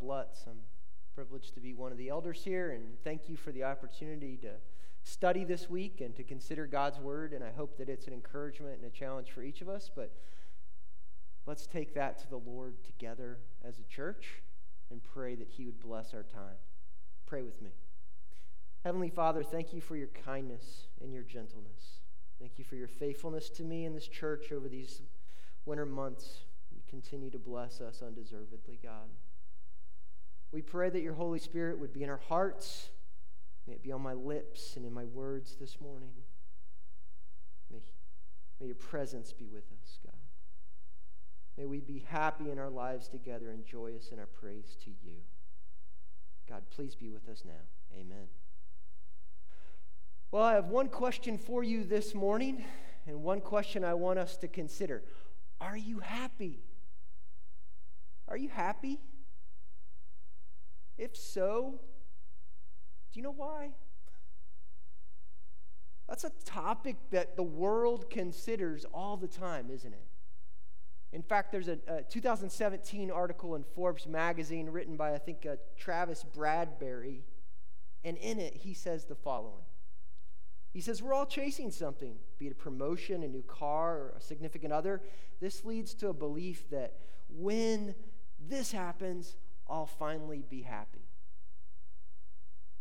Bob Lutz. I'm privileged to be one of the elders here, and thank you for the opportunity to study this week and to consider God's Word. And I hope that it's an encouragement and a challenge for each of us. But let's take that to the Lord together as a church and pray that He would bless our time. Pray with me. Heavenly Father, thank you for your kindness and your gentleness. Thank you for your faithfulness to me in this church over these winter months. You continue to bless us undeservedly, God. We pray that your Holy Spirit would be in our hearts. May it be on my lips and in my words this morning. May, may your presence be with us, God. May we be happy in our lives together and joyous in our praise to you. God, please be with us now. Amen. Well, I have one question for you this morning, and one question I want us to consider. Are you happy? Are you happy? If so, do you know why? That's a topic that the world considers all the time, isn't it? In fact, there's a, a 2017 article in Forbes magazine written by, I think, uh, Travis Bradberry. And in it, he says the following He says, We're all chasing something, be it a promotion, a new car, or a significant other. This leads to a belief that when this happens, I'll finally be happy.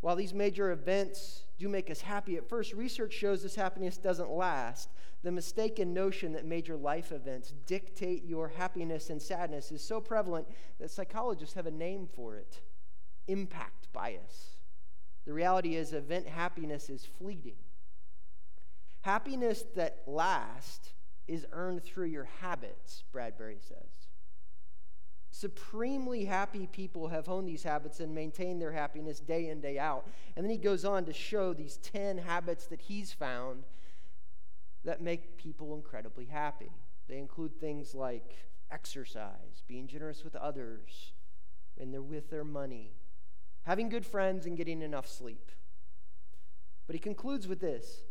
While these major events do make us happy, at first, research shows this happiness doesn't last. The mistaken notion that major life events dictate your happiness and sadness is so prevalent that psychologists have a name for it impact bias. The reality is, event happiness is fleeting. Happiness that lasts is earned through your habits, Bradberry says. Supremely happy people have honed these habits and maintained their happiness day in, day out. And then he goes on to show these 10 habits that he's found that make people incredibly happy. They include things like exercise, being generous with others, and they're with their money, having good friends, and getting enough sleep. But he concludes with this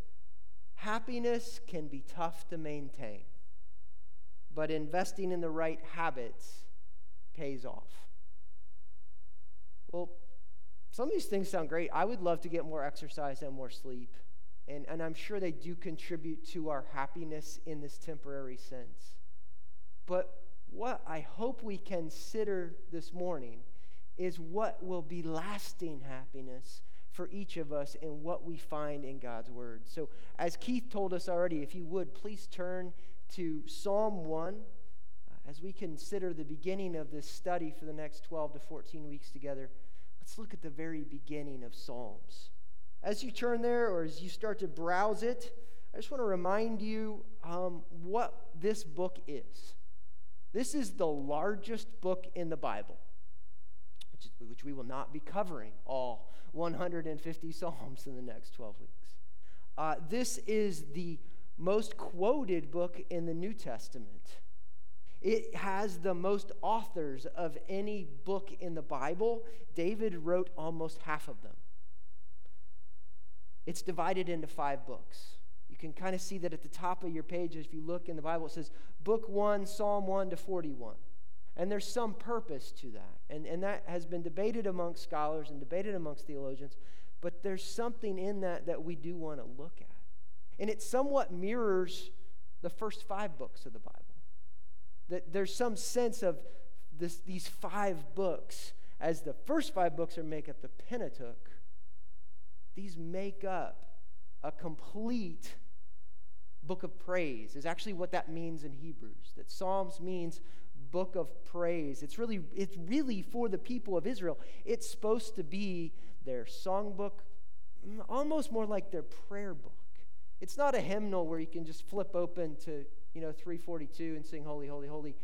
happiness can be tough to maintain, but investing in the right habits pays off. Well, some of these things sound great. I would love to get more exercise and more sleep. And, and I'm sure they do contribute to our happiness in this temporary sense. But what I hope we consider this morning is what will be lasting happiness for each of us and what we find in God's Word. So, as Keith told us already, if you would, please turn to Psalm 1 as we consider the beginning of this study for the next 12 to 14 weeks together, let's look at the very beginning of Psalms. As you turn there or as you start to browse it, I just want to remind you um, what this book is. This is the largest book in the Bible, which, which we will not be covering all 150 Psalms in the next 12 weeks. Uh, this is the most quoted book in the New Testament. It has the most authors of any book in the Bible. David wrote almost half of them. It's divided into five books. You can kind of see that at the top of your page, if you look in the Bible, it says Book 1, Psalm 1 to 41. And there's some purpose to that. And, and that has been debated amongst scholars and debated amongst theologians. But there's something in that that we do want to look at. And it somewhat mirrors the first five books of the Bible. That there's some sense of this, these five books, as the first five books are make up the Pentateuch, these make up a complete book of praise, is actually what that means in Hebrews. That Psalms means book of praise. It's really, it's really for the people of Israel. It's supposed to be their songbook, almost more like their prayer book. It's not a hymnal where you can just flip open to you know, 342 and sing holy, holy, holy.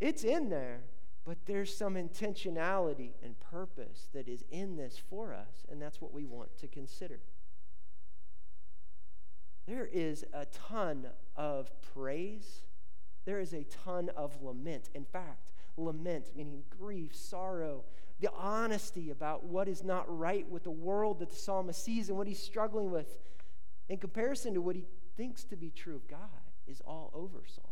It's in there, but there's some intentionality and purpose that is in this for us, and that's what we want to consider. There is a ton of praise. There is a ton of lament. In fact, lament, meaning grief, sorrow, the honesty about what is not right with the world that the psalmist sees and what he's struggling with in comparison to what he thinks to be true of God is all over Psalms.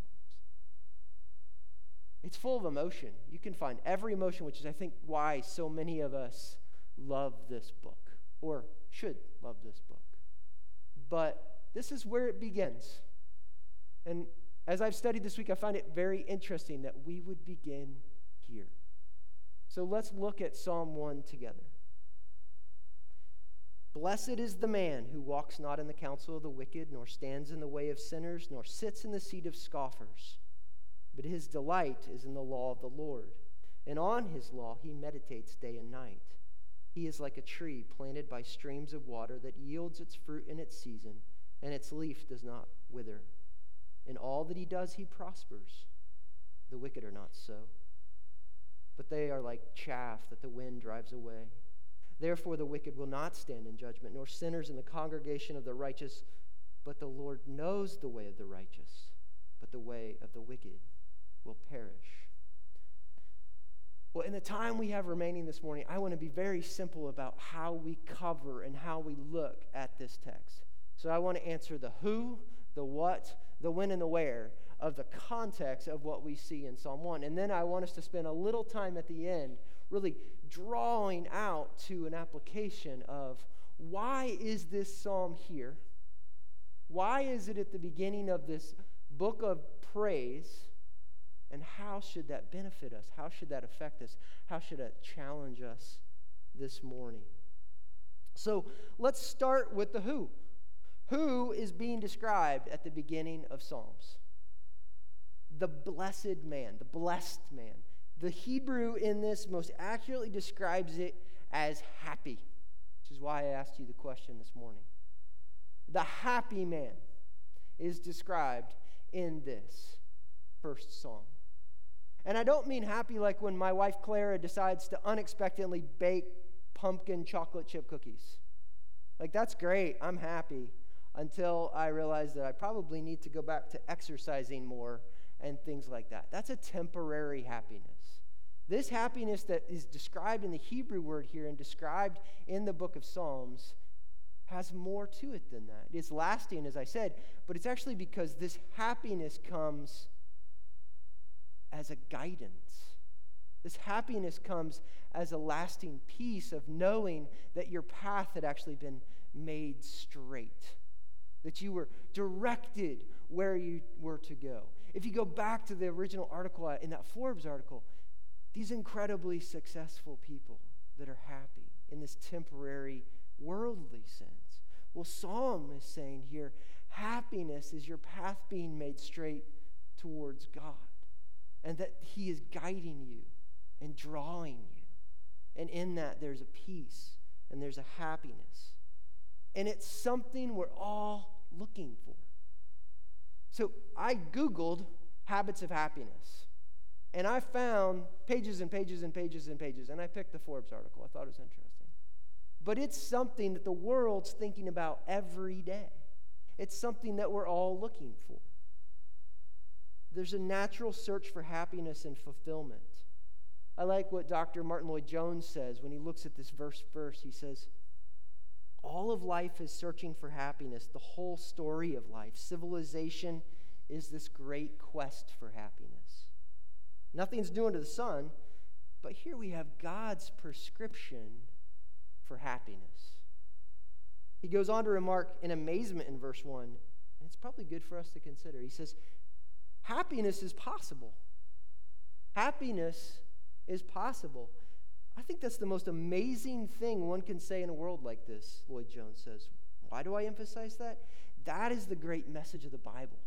It's full of emotion. You can find every emotion, which is, I think, why so many of us love this book or should love this book. But this is where it begins. And as I've studied this week, I find it very interesting that we would begin here. So let's look at Psalm 1 together. Blessed is the man who walks not in the counsel of the wicked, nor stands in the way of sinners, nor sits in the seat of scoffers. But his delight is in the law of the Lord, and on his law he meditates day and night. He is like a tree planted by streams of water that yields its fruit in its season, and its leaf does not wither. In all that he does, he prospers. The wicked are not so, but they are like chaff that the wind drives away. Therefore, the wicked will not stand in judgment, nor sinners in the congregation of the righteous. But the Lord knows the way of the righteous, but the way of the wicked will perish. Well, in the time we have remaining this morning, I want to be very simple about how we cover and how we look at this text. So I want to answer the who, the what, the when, and the where of the context of what we see in Psalm 1. And then I want us to spend a little time at the end really drawing out to an application of why is this psalm here? Why is it at the beginning of this book of praise? And how should that benefit us? How should that affect us? How should it challenge us this morning? So let's start with the who. Who is being described at the beginning of Psalms? The blessed man, the blessed man. The Hebrew in this most accurately describes it as happy, which is why I asked you the question this morning. The happy man is described in this first song. And I don't mean happy like when my wife Clara decides to unexpectedly bake pumpkin chocolate chip cookies. Like, that's great. I'm happy until I realize that I probably need to go back to exercising more and things like that. That's a temporary happiness. This happiness that is described in the Hebrew word here and described in the book of Psalms has more to it than that. It's lasting, as I said, but it's actually because this happiness comes as a guidance. This happiness comes as a lasting peace of knowing that your path had actually been made straight, that you were directed where you were to go. If you go back to the original article uh, in that Forbes article, these incredibly successful people that are happy in this temporary worldly sense. Well, Psalm is saying here happiness is your path being made straight towards God, and that He is guiding you and drawing you. And in that, there's a peace and there's a happiness. And it's something we're all looking for. So I Googled habits of happiness. And I found pages and pages and pages and pages. And I picked the Forbes article. I thought it was interesting. But it's something that the world's thinking about every day. It's something that we're all looking for. There's a natural search for happiness and fulfillment. I like what Dr. Martyn Lloyd-Jones says when he looks at this verse first. He says, All of life is searching for happiness, the whole story of life. Civilization is this great quest for happiness. Nothing's new under the sun, but here we have God's prescription for happiness. He goes on to remark in amazement in verse 1, and it's probably good for us to consider. He says, Happiness is possible. Happiness is possible. I think that's the most amazing thing one can say in a world like this, Lloyd-Jones says. Why do I emphasize that? That is the great message of the Bible.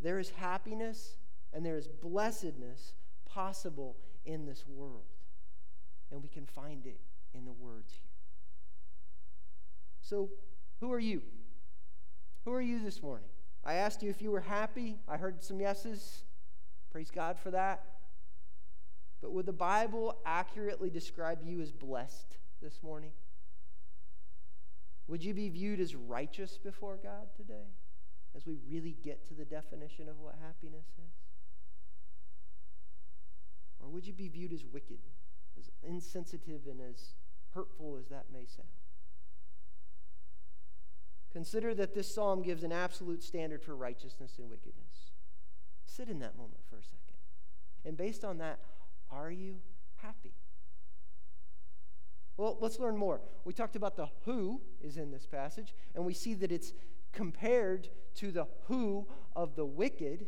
There is happiness and there is blessedness possible in this world. And we can find it in the words here. So, who are you? Who are you this morning? I asked you if you were happy. I heard some yeses. Praise God for that. But would the Bible accurately describe you as blessed this morning? Would you be viewed as righteous before God today as we really get to the definition of what happiness is? Or would you be viewed as wicked, as insensitive, and as hurtful as that may sound? Consider that this psalm gives an absolute standard for righteousness and wickedness. Sit in that moment for a second. And based on that, are you happy? Well, let's learn more. We talked about the who is in this passage, and we see that it's compared to the who of the wicked,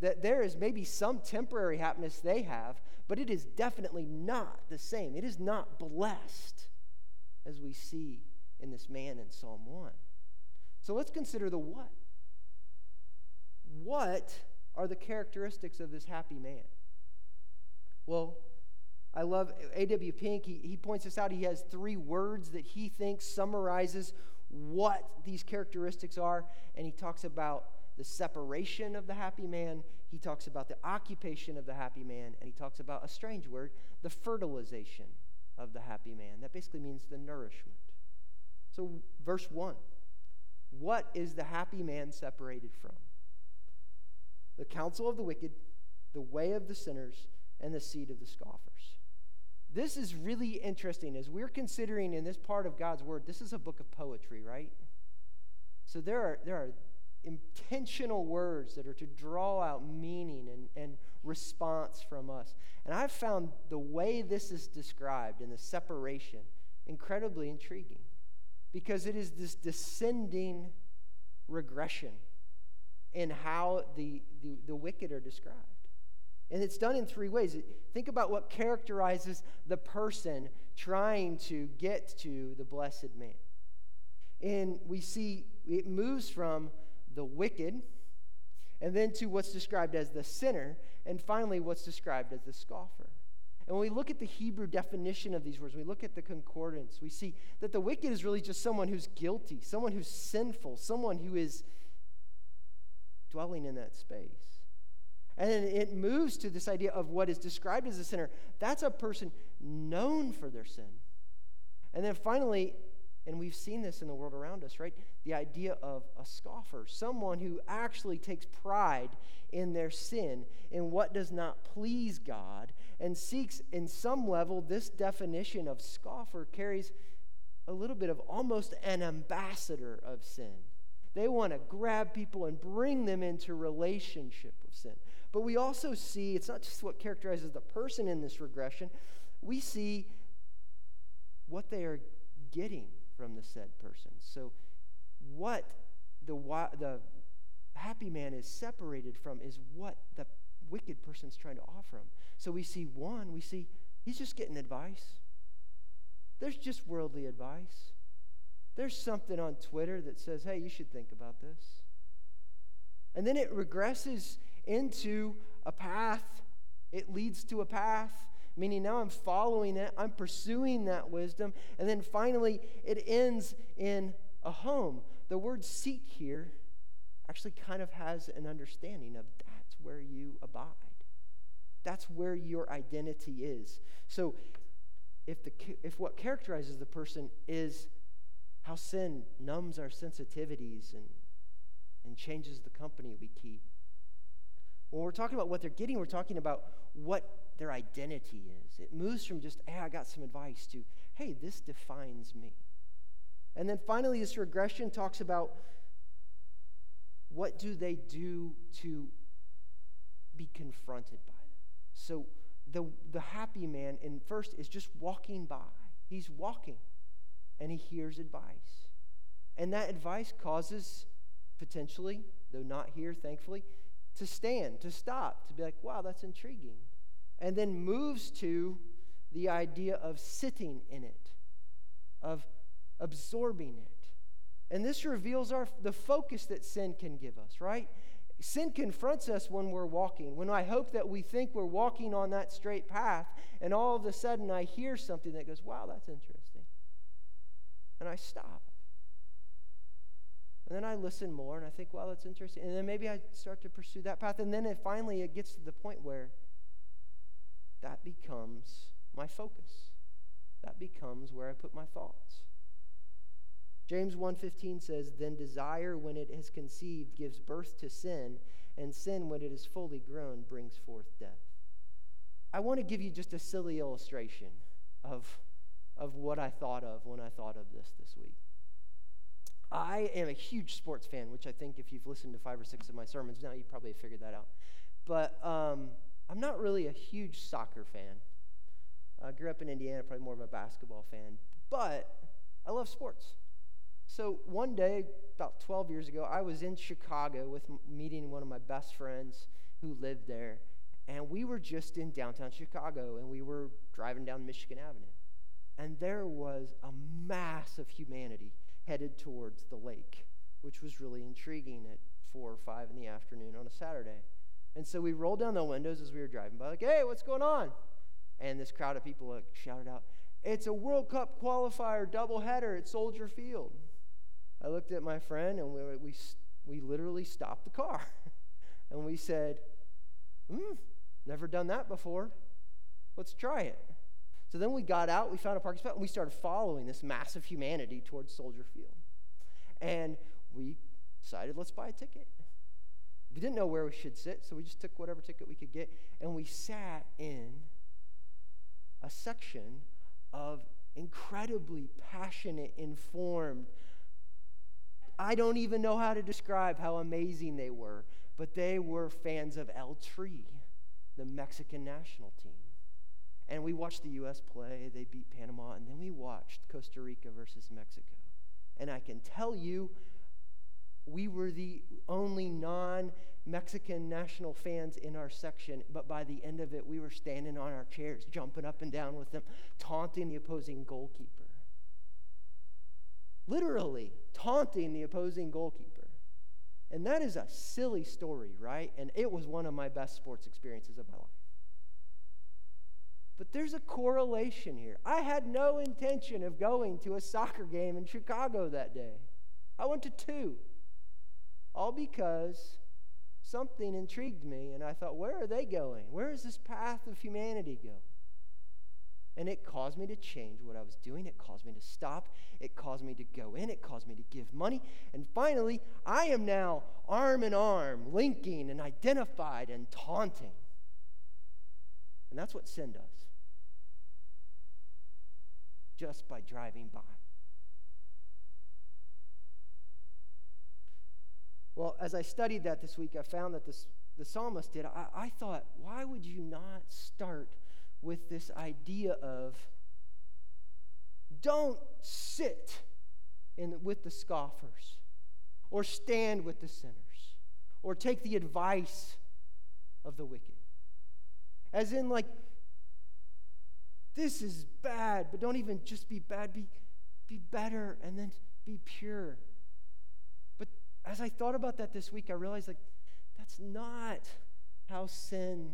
that there is maybe some temporary happiness they have, but it is definitely not the same. It is not blessed as we see in this man in Psalm 1. So let's consider the what. What are the characteristics of this happy man? Well, I love A.W. Pink. He, he points this out. He has three words that he thinks summarizes what these characteristics are. And he talks about the separation of the happy man. He talks about the occupation of the happy man. And he talks about a strange word, the fertilization of the happy man. That basically means the nourishment. So, verse 1 What is the happy man separated from? The counsel of the wicked, the way of the sinners, and the seed of the scoffers. This is really interesting as we're considering in this part of God's word, this is a book of poetry, right? So there are, there are intentional words that are to draw out meaning and, and response from us. And I've found the way this is described in the separation incredibly intriguing because it is this descending regression in how the, the, the wicked are described. And it's done in three ways. Think about what characterizes the person trying to get to the blessed man. And we see it moves from the wicked, and then to what's described as the sinner, and finally what's described as the scoffer. And when we look at the Hebrew definition of these words, we look at the concordance, we see that the wicked is really just someone who's guilty, someone who's sinful, someone who is dwelling in that space. And then it moves to this idea of what is described as a sinner. That's a person known for their sin. And then finally, and we've seen this in the world around us, right? The idea of a scoffer, someone who actually takes pride in their sin, in what does not please God, and seeks, in some level, this definition of scoffer carries a little bit of almost an ambassador of sin. They want to grab people and bring them into relationship with sin. But we also see it's not just what characterizes the person in this regression, we see what they are getting from the said person. So, what the, the happy man is separated from is what the wicked person's trying to offer him. So, we see one, we see he's just getting advice. There's just worldly advice. There's something on Twitter that says, hey, you should think about this. And then it regresses into a path. It leads to a path, meaning now I'm following it, I'm pursuing that wisdom. And then finally, it ends in a home. The word seat here actually kind of has an understanding of that's where you abide, that's where your identity is. So, if, the, if what characterizes the person is how sin numbs our sensitivities and, and changes the company we keep, when we're talking about what they're getting, we're talking about what their identity is. It moves from just, hey, I got some advice to, hey, this defines me. And then finally, this regression talks about what do they do to be confronted by them. So the, the happy man, in first, is just walking by. He's walking and he hears advice. And that advice causes, potentially, though not here, thankfully, to stand, to stop, to be like, wow, that's intriguing. And then moves to the idea of sitting in it, of absorbing it. And this reveals our, the focus that sin can give us, right? Sin confronts us when we're walking. When I hope that we think we're walking on that straight path, and all of a sudden I hear something that goes, wow, that's interesting. And I stop. And then I listen more and I think, well, that's interesting. And then maybe I start to pursue that path. And then it finally it gets to the point where that becomes my focus. That becomes where I put my thoughts. James 1:15 says, "Then desire when it has conceived gives birth to sin, and sin when it is fully grown brings forth death." I want to give you just a silly illustration of, of what I thought of when I thought of this this week. I am a huge sports fan, which I think if you've listened to five or six of my sermons now, you probably have figured that out. but um, I'm not really a huge soccer fan. I grew up in Indiana, probably more of a basketball fan, but I love sports. So one day, about 12 years ago, I was in Chicago with meeting one of my best friends who lived there, and we were just in downtown Chicago, and we were driving down Michigan Avenue, and there was a mass of humanity headed towards the lake, which was really intriguing at four or five in the afternoon on a Saturday. And so we rolled down the windows as we were driving by, like, hey, what's going on? And this crowd of people like, shouted out, it's a World Cup qualifier doubleheader at Soldier Field. I looked at my friend and we, we, we literally stopped the car. and we said, hmm, never done that before. Let's try it. So then we got out, we found a parking spot, and we started following this massive humanity towards Soldier Field. And we decided, let's buy a ticket. We didn't know where we should sit, so we just took whatever ticket we could get, and we sat in a section of incredibly passionate, informed. I don't even know how to describe how amazing they were, but they were fans of El Tri, the Mexican national team. And we watched the U.S. play. They beat Panama, and then we watched Costa Rica versus Mexico. And I can tell you, we were the only non Mexican national fans in our section, but by the end of it, we were standing on our chairs, jumping up and down with them, taunting the opposing goalkeeper. Literally, taunting the opposing goalkeeper. And that is a silly story, right? And it was one of my best sports experiences of my life. But there's a correlation here. I had no intention of going to a soccer game in Chicago that day. I went to two all because something intrigued me, and I thought, where are they going? Where is this path of humanity going? And it caused me to change what I was doing. It caused me to stop. It caused me to go in. It caused me to give money. And finally, I am now arm in arm, linking and identified and taunting. And that's what sin does. Just by driving by. Well, as I studied that this week, I found that this, the psalmist did. I, I thought, why would you not start with this idea of don't sit in, with the scoffers, or stand with the sinners, or take the advice of the wicked? As in, like, this is bad, but don't even just be bad, be, be better, and then be pure But as I thought about that this week, I realized like that's not how sin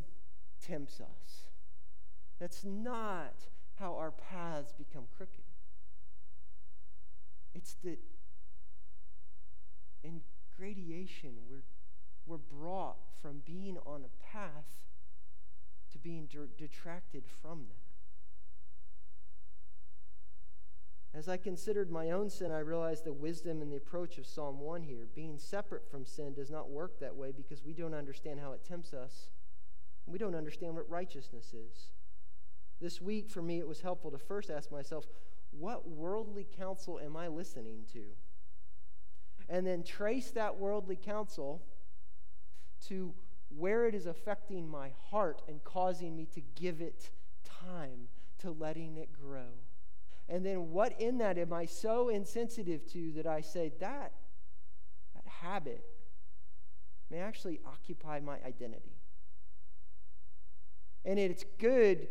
tempts us. That's not how our paths become crooked. It's that in gradation, we're, we're brought from being on a path to being detracted from that. As I considered my own sin, I realized the wisdom and the approach of Psalm 1 here. Being separate from sin does not work that way because we don't understand how it tempts us. We don't understand what righteousness is. This week, for me, it was helpful to first ask myself, what worldly counsel am I listening to? And then trace that worldly counsel to where it is affecting my heart and causing me to give it time to letting it grow. And then what in that am I so insensitive to that I say that that habit may actually occupy my identity. And it's good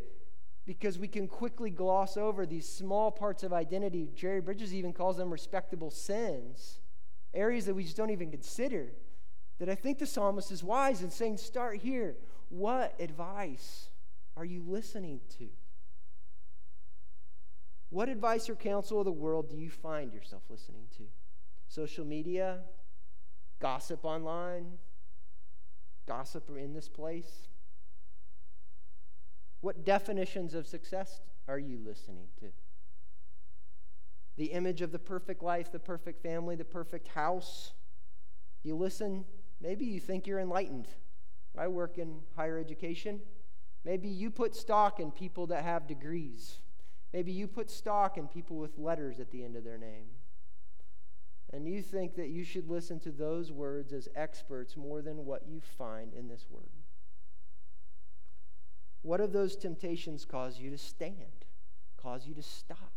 because we can quickly gloss over these small parts of identity. Jerry Bridges even calls them respectable sins, areas that we just don't even consider. That I think the psalmist is wise in saying, start here. What advice are you listening to? What advice or counsel of the world do you find yourself listening to? Social media? Gossip online? Gossip in this place? What definitions of success are you listening to? The image of the perfect life, the perfect family, the perfect house. You listen, maybe you think you're enlightened. I work in higher education. Maybe you put stock in people that have degrees. Maybe you put stock in people with letters at the end of their name. And you think that you should listen to those words as experts more than what you find in this word. What of those temptations cause you to stand, cause you to stop,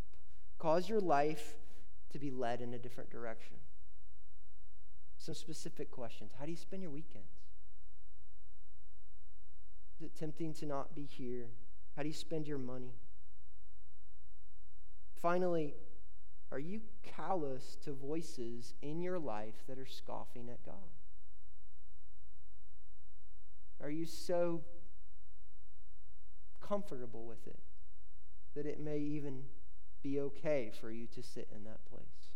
cause your life to be led in a different direction? Some specific questions. How do you spend your weekends? Is it tempting to not be here? How do you spend your money? Finally, are you callous to voices in your life that are scoffing at God? Are you so comfortable with it that it may even be okay for you to sit in that place?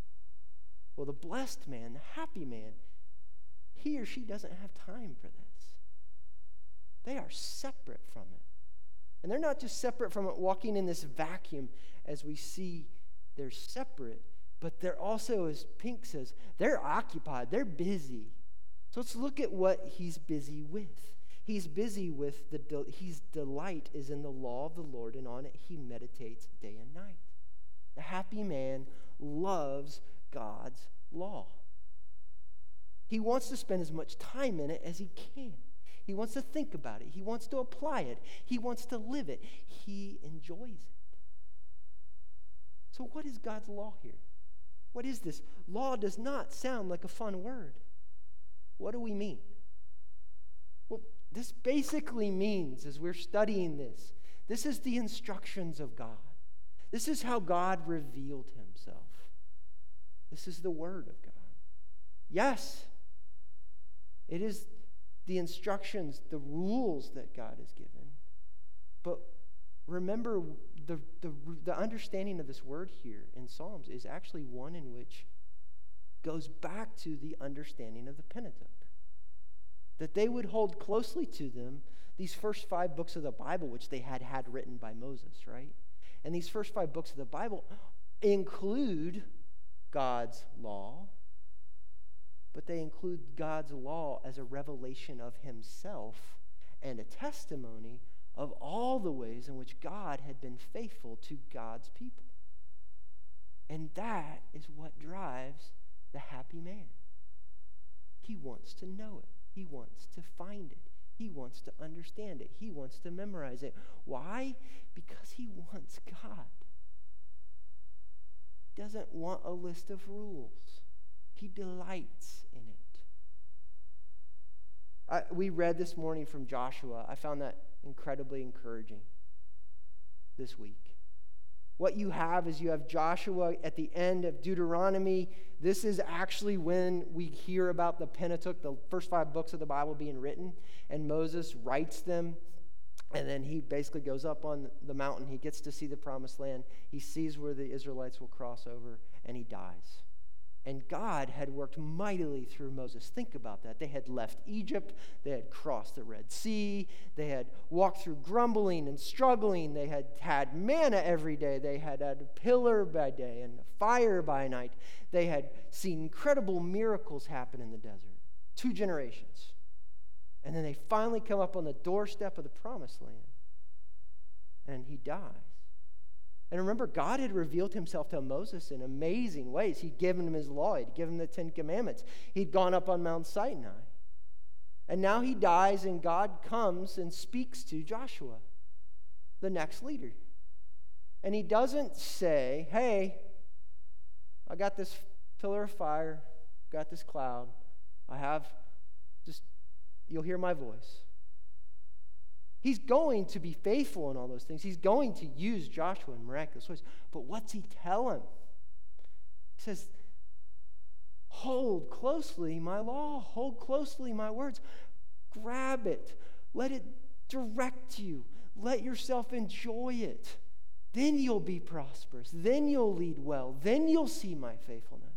Well, the blessed man, the happy man, he or she doesn't have time for this. They are separate from it. And they're not just separate from it, walking in this vacuum as we see they're separate, but they're also, as Pink says, they're occupied, they're busy. So let's look at what he's busy with. He's busy with the his delight is in the law of the Lord, and on it he meditates day and night. The happy man loves God's law. He wants to spend as much time in it as he can. He wants to think about it. He wants to apply it. He wants to live it. He enjoys it. So, what is God's law here? What is this? Law does not sound like a fun word. What do we mean? Well, this basically means, as we're studying this, this is the instructions of God. This is how God revealed himself. This is the Word of God. Yes, it is the instructions, the rules that God has given. But remember, the, the, the understanding of this word here in Psalms is actually one in which goes back to the understanding of the Pentateuch. That they would hold closely to them these first five books of the Bible, which they had had written by Moses, right? And these first five books of the Bible include God's law, but they include God's law as a revelation of Himself and a testimony of all the ways in which God had been faithful to God's people. And that is what drives the happy man. He wants to know it, he wants to find it. He wants to understand it. He wants to memorize it. Why? Because he wants God. He doesn't want a list of rules. He delights in it. I, we read this morning from Joshua. I found that incredibly encouraging this week. What you have is you have Joshua at the end of Deuteronomy. This is actually when we hear about the Pentateuch, the first five books of the Bible being written, and Moses writes them. And then he basically goes up on the mountain. He gets to see the promised land. He sees where the Israelites will cross over, and he dies. And God had worked mightily through Moses. Think about that. They had left Egypt, they had crossed the Red Sea, they had walked through grumbling and struggling, they had had manna every day, they had had a pillar by day and fire by night. They had seen incredible miracles happen in the desert. Two generations. And then they finally come up on the doorstep of the promised land, and he dies. And remember, God had revealed himself to Moses in amazing ways. He'd given him his law, he'd given him the Ten Commandments, he'd gone up on Mount Sinai. And now he dies, and God comes and speaks to Joshua, the next leader. And he doesn't say, Hey, I got this pillar of fire, got this cloud. I have just, you'll hear my voice. He's going to be faithful in all those things. He's going to use Joshua in miraculous ways. But what's he tell him? He says, Hold closely my law, hold closely my words, grab it, let it direct you, let yourself enjoy it. Then you'll be prosperous, then you'll lead well, then you'll see my faithfulness.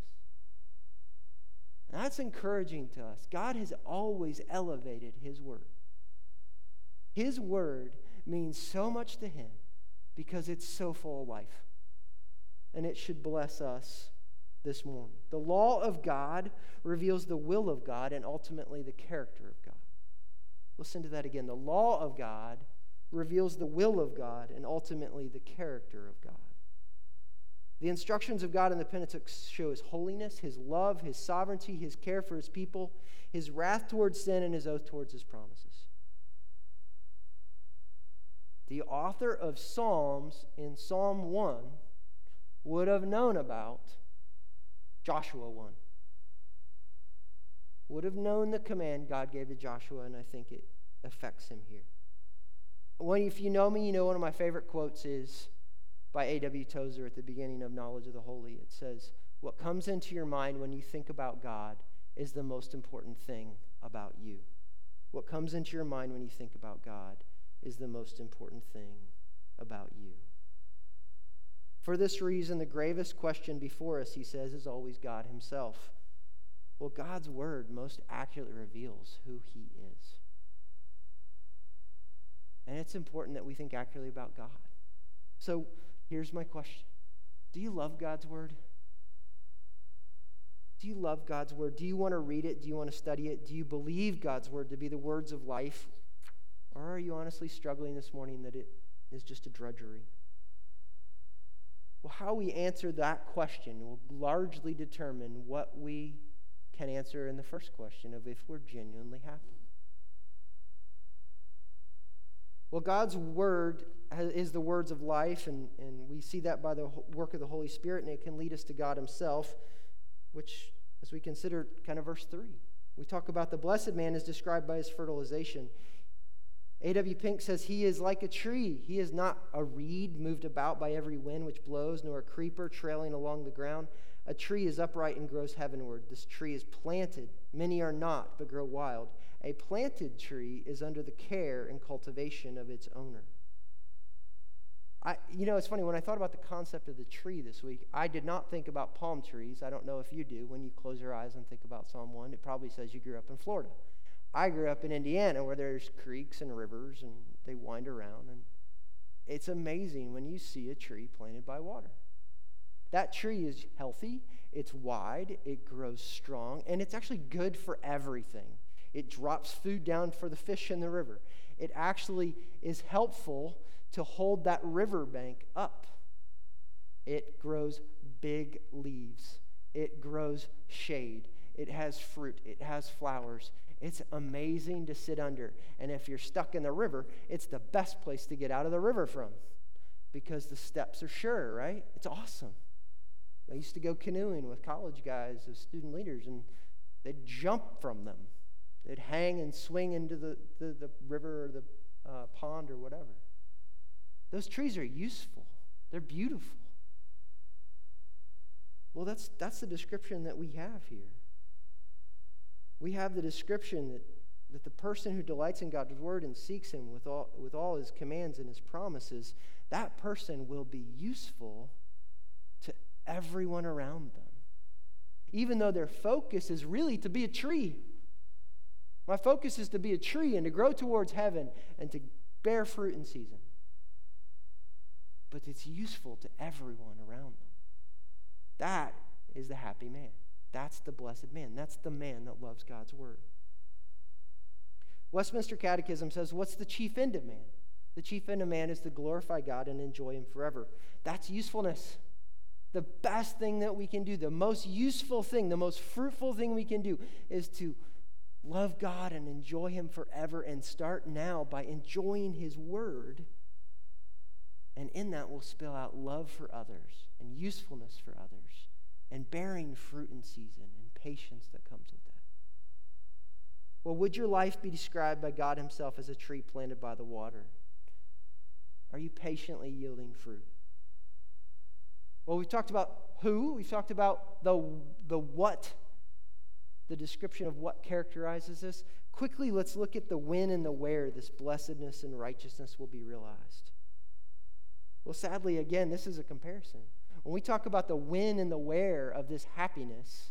And that's encouraging to us. God has always elevated his word. His word means so much to him because it's so full of life. And it should bless us this morning. The law of God reveals the will of God and ultimately the character of God. Listen to that again. The law of God reveals the will of God and ultimately the character of God. The instructions of God in the Pentateuch show his holiness, his love, his sovereignty, his care for his people, his wrath towards sin, and his oath towards his promises. The author of Psalms in Psalm 1 would have known about Joshua 1. Would have known the command God gave to Joshua, and I think it affects him here. If you know me, you know one of my favorite quotes is by A.W. Tozer at the beginning of Knowledge of the Holy. It says, What comes into your mind when you think about God is the most important thing about you. What comes into your mind when you think about God is the most important thing about you. For this reason, the gravest question before us, he says, is always God Himself. Well, God's Word most accurately reveals who He is. And it's important that we think accurately about God. So here's my question Do you love God's Word? Do you love God's Word? Do you want to read it? Do you want to study it? Do you believe God's Word to be the words of life? Or are you honestly struggling this morning that it is just a drudgery? Well, how we answer that question will largely determine what we can answer in the first question of if we're genuinely happy. Well, God's word is the words of life, and, and we see that by the work of the Holy Spirit, and it can lead us to God Himself, which, as we consider kind of verse 3, we talk about the blessed man is described by his fertilization. A.W. Pink says, He is like a tree. He is not a reed moved about by every wind which blows, nor a creeper trailing along the ground. A tree is upright and grows heavenward. This tree is planted. Many are not, but grow wild. A planted tree is under the care and cultivation of its owner. I, you know, it's funny, when I thought about the concept of the tree this week, I did not think about palm trees. I don't know if you do. When you close your eyes and think about Psalm 1, it probably says you grew up in Florida. I grew up in Indiana where there's creeks and rivers and they wind around. And it's amazing when you see a tree planted by water. That tree is healthy, it's wide, it grows strong, and it's actually good for everything. It drops food down for the fish in the river. It actually is helpful to hold that riverbank up. It grows big leaves, it grows shade, it has fruit, it has flowers, it's amazing to sit under. And if you're stuck in the river, it's the best place to get out of the river from because the steps are sure, right? It's awesome. I used to go canoeing with college guys as student leaders, and they'd jump from them. They'd hang and swing into the, the, the river or the uh, pond or whatever. Those trees are useful, they're beautiful. Well, that's, that's the description that we have here we have the description that, that the person who delights in God's word and seeks him with all, with all his commands and his promises, that person will be useful to everyone around them. Even though their focus is really to be a tree. My focus is to be a tree and to grow towards heaven and to bear fruit in season. But it's useful to everyone around them. That is the happy man. That's the blessed man. That's the man that loves God's word. Westminster Catechism says, What's the chief end of man? The chief end of man is to glorify God and enjoy Him forever. That's usefulness. The best thing that we can do, the most useful thing, the most fruitful thing we can do is to love God and enjoy Him forever and start now by enjoying His Word. And in that, we'll spill out love for others and usefulness for others and bearing fruit in season and patience that comes with that. Well, would your life be described by God Himself as a tree planted by the water? Are you patiently yielding fruit? Well, we've talked about who, we've talked about the, the what, the description of what characterizes this. Quickly, let's look at the when and the where this blessedness and righteousness will be realized. Well, sadly, again, this is a comparison. When we talk about the when and the where of this happiness,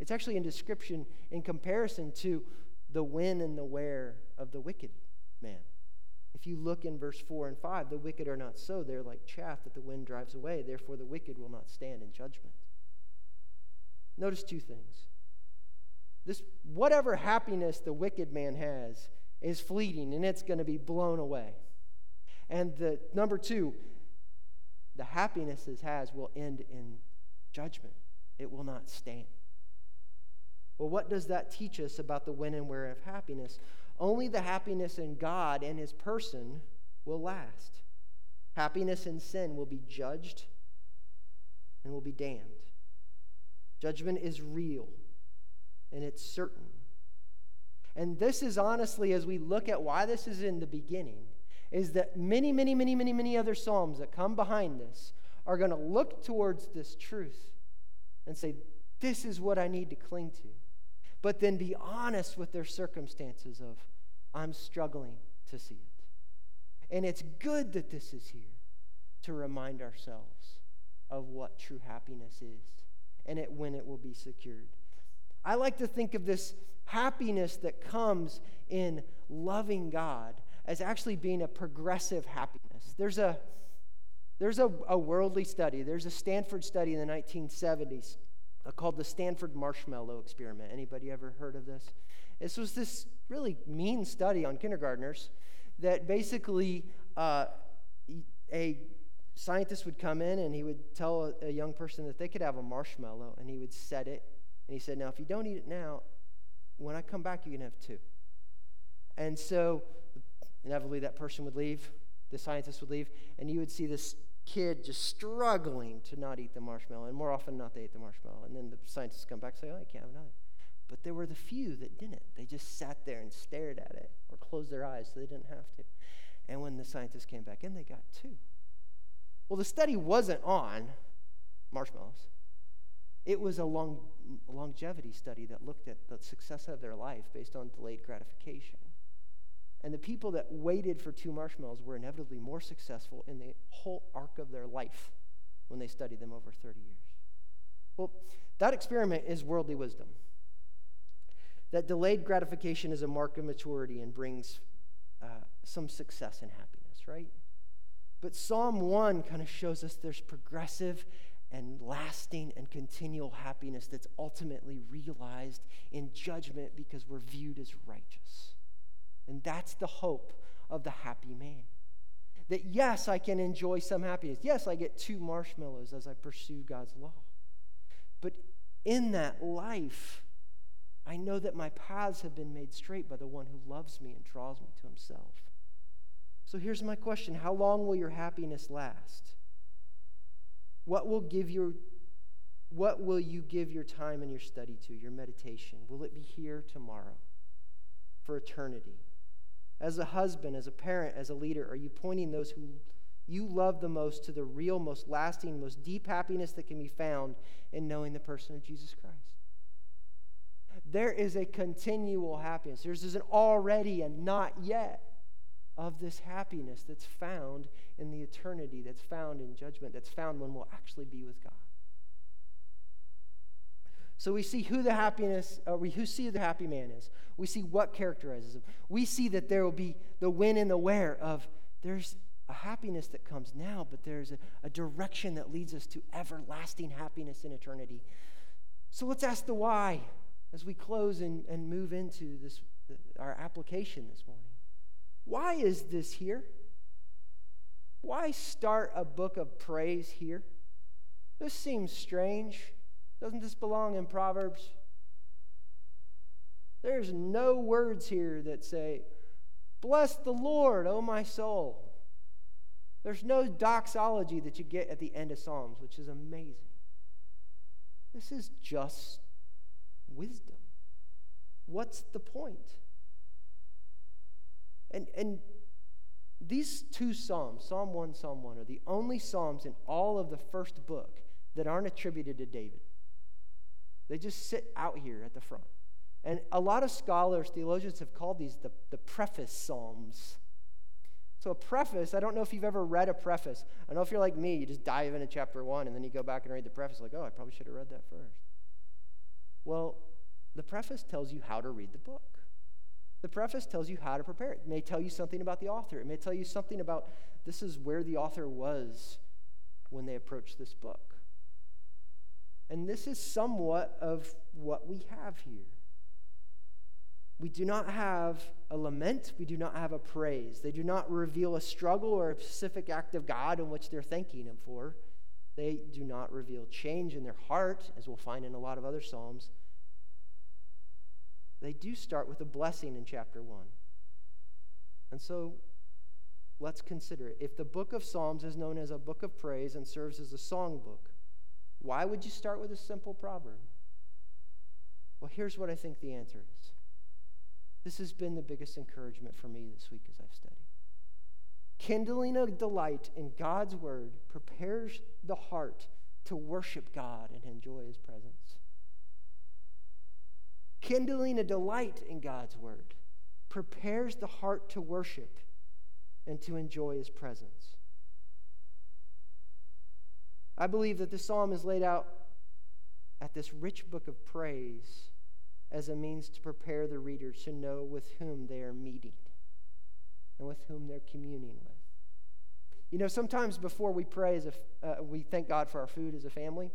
it's actually in description in comparison to the when and the where of the wicked man. If you look in verse 4 and 5, the wicked are not so. They're like chaff that the wind drives away. Therefore, the wicked will not stand in judgment. Notice two things. This, whatever happiness the wicked man has is fleeting and it's going to be blown away. And the number two, the happiness it has will end in judgment. It will not stand. Well, what does that teach us about the when and where of happiness? Only the happiness in God and His person will last. Happiness and sin will be judged and will be damned. Judgment is real and it's certain. And this is honestly, as we look at why this is in the beginning, is that many, many, many, many, many other Psalms that come behind this are going to look towards this truth and say, This is what I need to cling to. But then be honest with their circumstances of, I'm struggling to see it. And it's good that this is here to remind ourselves of what true happiness is and it, when it will be secured. I like to think of this happiness that comes in loving God as actually being a progressive happiness. There's a there's a, a worldly study. There's a Stanford study in the 1970s uh, called the Stanford Marshmallow Experiment. Anybody ever heard of this? This was this really mean study on kindergartners that basically uh, a scientist would come in and he would tell a, a young person that they could have a marshmallow and he would set it and he said, Now, if you don't eat it now, when I come back, you can have two. And so inevitably that person would leave, the scientist would leave, and you would see this kid just struggling to not eat the marshmallow. And more often not, they ate the marshmallow. And then the scientists come back and say, Oh, you can't have another. But there were the few that didn't. They just sat there and stared at it or closed their eyes so they didn't have to. And when the scientists came back in, they got two. Well, the study wasn't on marshmallows. It was a long, longevity study that looked at the success of their life based on delayed gratification. And the people that waited for two marshmallows were inevitably more successful in the whole arc of their life when they studied them over 30 years. Well, that experiment is worldly wisdom. That delayed gratification is a mark of maturity and brings uh, some success and happiness, right? But Psalm 1 kind of shows us there's progressive and lasting and continual happiness that's ultimately realized in judgment because we're viewed as righteous. And that's the hope of the happy man. That yes, I can enjoy some happiness. Yes, I get two marshmallows as I pursue God's law. But in that life, I know that my paths have been made straight by the one who loves me and draws me to himself. So here's my question How long will your happiness last? What will give your what will you give your time and your study to, your meditation? Will it be here tomorrow for eternity? As a husband, as a parent, as a leader, are you pointing those who you love the most to the real, most lasting, most deep happiness that can be found in knowing the person of Jesus Christ? There is a continual happiness. There's an already and not yet of this happiness that's found in the eternity, that's found in judgment, that's found when we'll actually be with God. So we see who the happiness, uh, we who see the happy man is. We see what characterizes him. We see that there will be the when and the where of there's a happiness that comes now, but there's a, a direction that leads us to everlasting happiness in eternity. So let's ask the why as we close and, and move into this our application this morning. Why is this here? Why start a book of praise here? This seems strange. Doesn't this belong in Proverbs? There's no words here that say, Bless the Lord, O my soul. There's no doxology that you get at the end of Psalms, which is amazing. This is just wisdom. What's the point? And, and these two Psalms, Psalm 1, Psalm 1, are the only Psalms in all of the first book that aren't attributed to David. They just sit out here at the front. And a lot of scholars, theologians, have called these the, the preface Psalms. So, a preface, I don't know if you've ever read a preface. I know if you're like me, you just dive into chapter one and then you go back and read the preface, like, oh, I probably should have read that first. Well, the preface tells you how to read the book. The preface tells you how to prepare it. It may tell you something about the author. It may tell you something about this is where the author was when they approached this book. And this is somewhat of what we have here. We do not have a lament, we do not have a praise. They do not reveal a struggle or a specific act of God in which they're thanking Him for. They do not reveal change in their heart, as we'll find in a lot of other Psalms they do start with a blessing in chapter 1. And so Let's consider it. If the book of Psalms is known as a book of praise and serves as a song book, why would you start with a simple proverb? Well, here's what I think the answer is. This has been the biggest encouragement for me this week as I've studied. Kindling a delight in God's word prepares the heart to worship God and enjoy his presence. Kindling a delight in God's word prepares the heart to worship and to enjoy his presence. I believe that the psalm is laid out at this rich book of praise as a means to prepare the reader to know with whom they are meeting and with whom they're communing with. You know, sometimes before we pray, as a, uh, we thank God for our food as a family.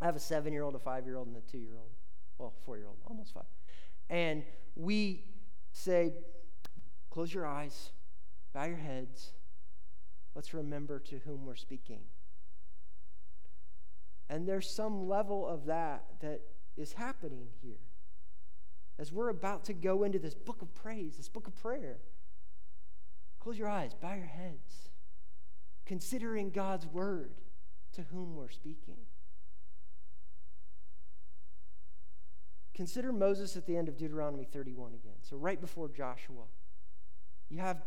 I have a seven year old, a five year old, and a two year old. Well, four year old, almost five. And we say, close your eyes, bow your heads. Let's remember to whom we're speaking. And there's some level of that that is happening here. As we're about to go into this book of praise, this book of prayer, close your eyes, bow your heads, considering God's word to whom we're speaking. Consider Moses at the end of Deuteronomy 31 again. So, right before Joshua, you have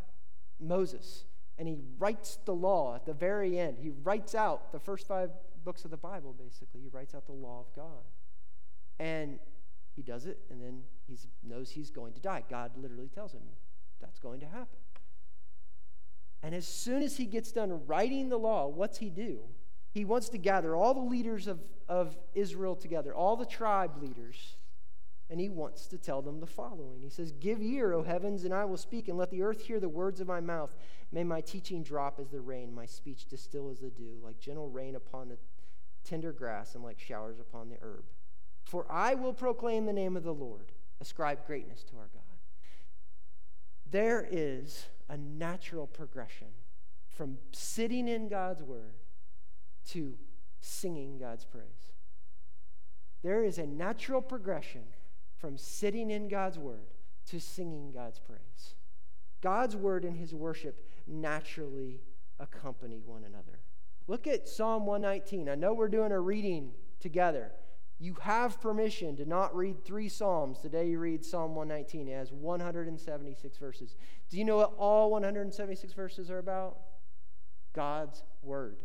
Moses, and he writes the law at the very end. He writes out the first five books of the Bible, basically. He writes out the law of God. And he does it, and then he knows he's going to die. God literally tells him that's going to happen. And as soon as he gets done writing the law, what's he do? He wants to gather all the leaders of, of Israel together, all the tribe leaders, and he wants to tell them the following. He says, Give ear, O heavens, and I will speak, and let the earth hear the words of my mouth. May my teaching drop as the rain, my speech distill as the dew, like gentle rain upon the tender grass, and like showers upon the herb. For I will proclaim the name of the Lord, ascribe greatness to our God. There is a natural progression from sitting in God's word to singing God's praise. There is a natural progression from sitting in God's word to singing God's praise. God's word and his worship naturally accompany one another. Look at Psalm 119. I know we're doing a reading together. You have permission to not read three Psalms the day you read Psalm 119. It has 176 verses. Do you know what all 176 verses are about? God's Word,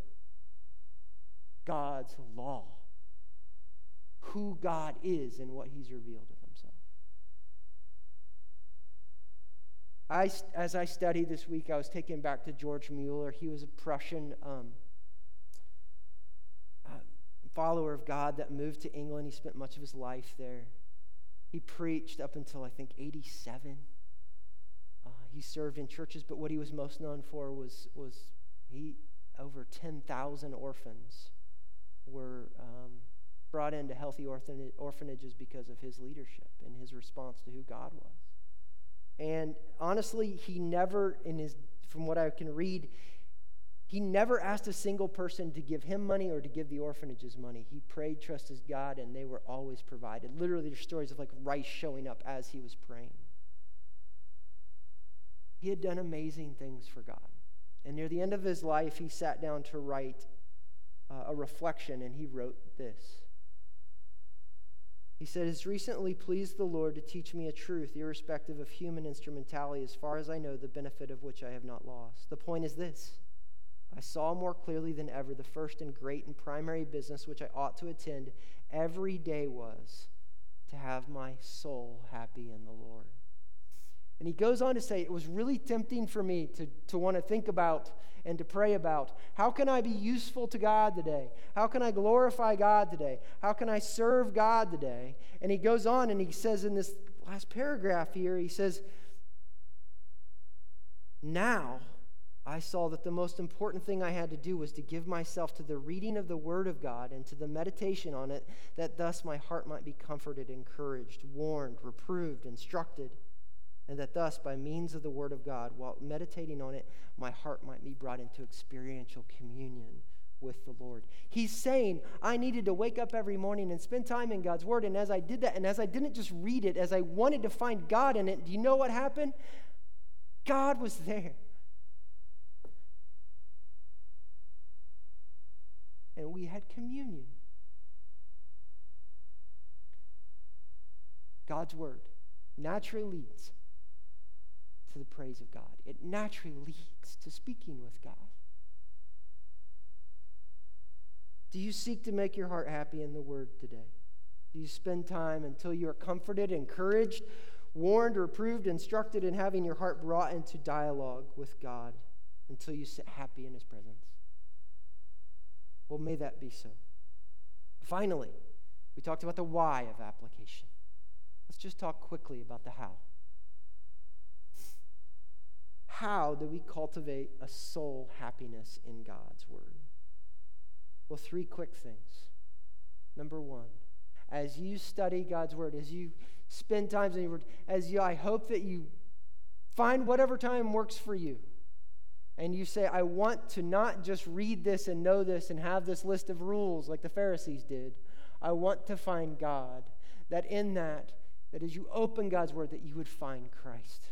God's law, who God is and what He's revealed I, as I studied this week, I was taken back to George Mueller. He was a Prussian um, uh, follower of God that moved to England. He spent much of his life there. He preached up until, I think, 87. Uh, he served in churches, but what he was most known for was, was he over 10,000 orphans were um, brought into healthy orphanages because of his leadership and his response to who God was. And honestly, he never, in his, from what I can read, he never asked a single person to give him money or to give the orphanages money. He prayed, trusted God, and they were always provided. Literally, there's stories of like rice showing up as he was praying. He had done amazing things for God. And near the end of his life, he sat down to write uh, a reflection, and he wrote this he said, It's recently pleased the Lord to teach me a truth, irrespective of human instrumentality, as far as I know, the benefit of which I have not lost. The point is this I saw more clearly than ever the first and great and primary business which I ought to attend every day was to have my soul happy in the Lord. And he goes on to say, It was really tempting for me to, to want to think about and to pray about how can I be useful to God today? How can I glorify God today? How can I serve God today? And he goes on and he says in this last paragraph here, he says, Now I saw that the most important thing I had to do was to give myself to the reading of the Word of God and to the meditation on it, that thus my heart might be comforted, encouraged, warned, reproved, instructed and that thus, by means of the Word of God, while meditating on it, my heart might be brought into experiential communion with the Lord. He's saying, I needed to wake up every morning and spend time in God's Word. And as I did that, and as I didn't just read it, as I wanted to find God in it, do you know what happened? God was there. And we had communion. God's Word naturally leads to the praise of God, it naturally leads to speaking with God. Do you seek to make your heart happy in the word today? Do you spend time until you are comforted, encouraged, warned, reproved, instructed, and having your heart brought into dialogue with God until you sit happy in his presence? Well, may that be so. Finally, we talked about the why of application. Let's just talk quickly about the how. How do we cultivate a soul happiness in God's Word? Well, three quick things. Number one, as you study God's Word, as you spend time in your Word, as you, I hope that you find whatever time works for you. And you say, I want to not just read this and know this and have this list of rules like the Pharisees did. I want to find God. That in that, that as you open God's word, that you would find Christ.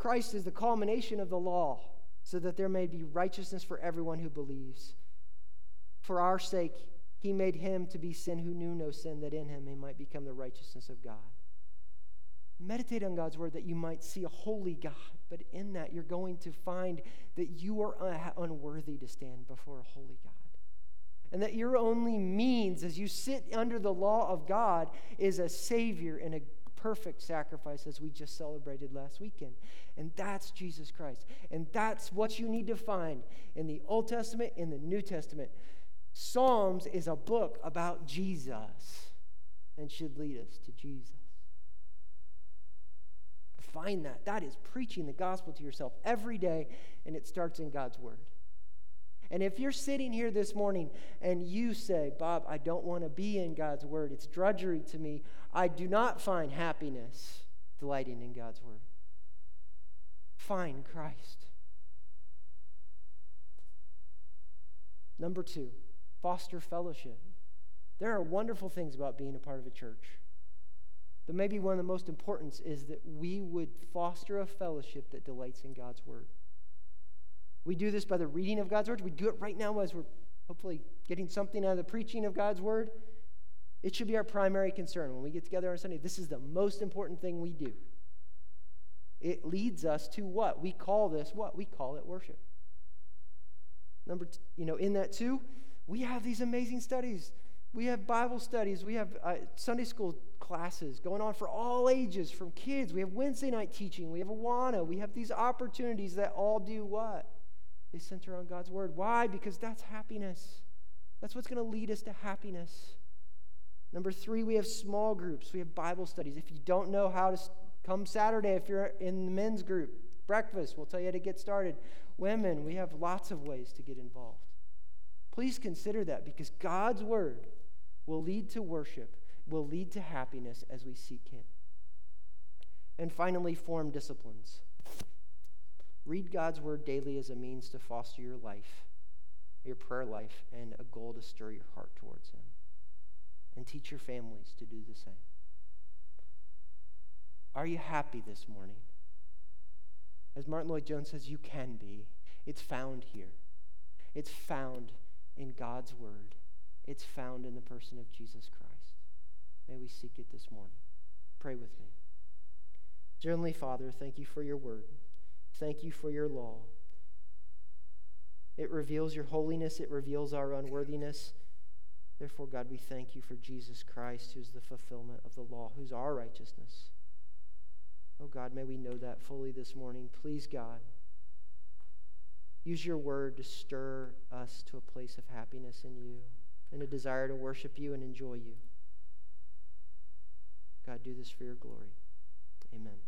Christ is the culmination of the law, so that there may be righteousness for everyone who believes. For our sake, he made him to be sin who knew no sin, that in him he might become the righteousness of God. Meditate on God's word that you might see a holy God, but in that you're going to find that you are unworthy to stand before a holy God and that your only means as you sit under the law of God is a Savior and a perfect sacrifice, as we just celebrated last weekend. And that's Jesus Christ. And that's what you need to find in the Old Testament, in the New Testament. Psalms is a book about Jesus and should lead us to Jesus. Find that. That is preaching the gospel to yourself every day, and it starts in God's Word. And if you're sitting here this morning and you say, Bob, I don't want to be in God's word, it's drudgery to me, I do not find happiness delighting in God's word. Find Christ. Number two, foster fellowship. There are wonderful things about being a part of a church. But maybe one of the most important is that we would foster a fellowship that delights in God's word. We do this by the reading of God's word. We do it right now as we're hopefully getting something out of the preaching of God's word. It should be our primary concern when we get together on Sunday. This is the most important thing we do. It leads us to what? We call this what? We call it worship. Number, t- you know, in that too, we have these amazing studies. We have Bible studies. We have uh, Sunday school classes going on for all ages, from kids. We have Wednesday night teaching. We have Awana. We have these opportunities that all do what? They center on God's word. Why? Because that's happiness. That's what's going to lead us to happiness. Number three, we have small groups. We have Bible studies. If you don't know how to come Saturday, if you're in the men's group, breakfast, we'll tell you how to get started. Women, we have lots of ways to get involved. Please consider that because God's word will lead to worship, will lead to happiness as we seek Him. And finally, form disciplines. Read God's word daily as a means to foster your life, your prayer life, and a goal to stir your heart towards Him. And teach your families to do the same. Are you happy this morning? As Martyn Lloyd-Jones says, you can be. It's found here. It's found in God's word. It's found in the person of Jesus Christ. May we seek it this morning. Pray with me. Dear Father, thank you for your word. Thank you for your law. It reveals your holiness, it reveals our unworthiness. Therefore, God, we thank you for Jesus Christ, who's the fulfillment of the law, who's our righteousness. Oh, God, may we know that fully this morning. Please, God, use your word to stir us to a place of happiness in you and a desire to worship you and enjoy you. God, do this for your glory. Amen.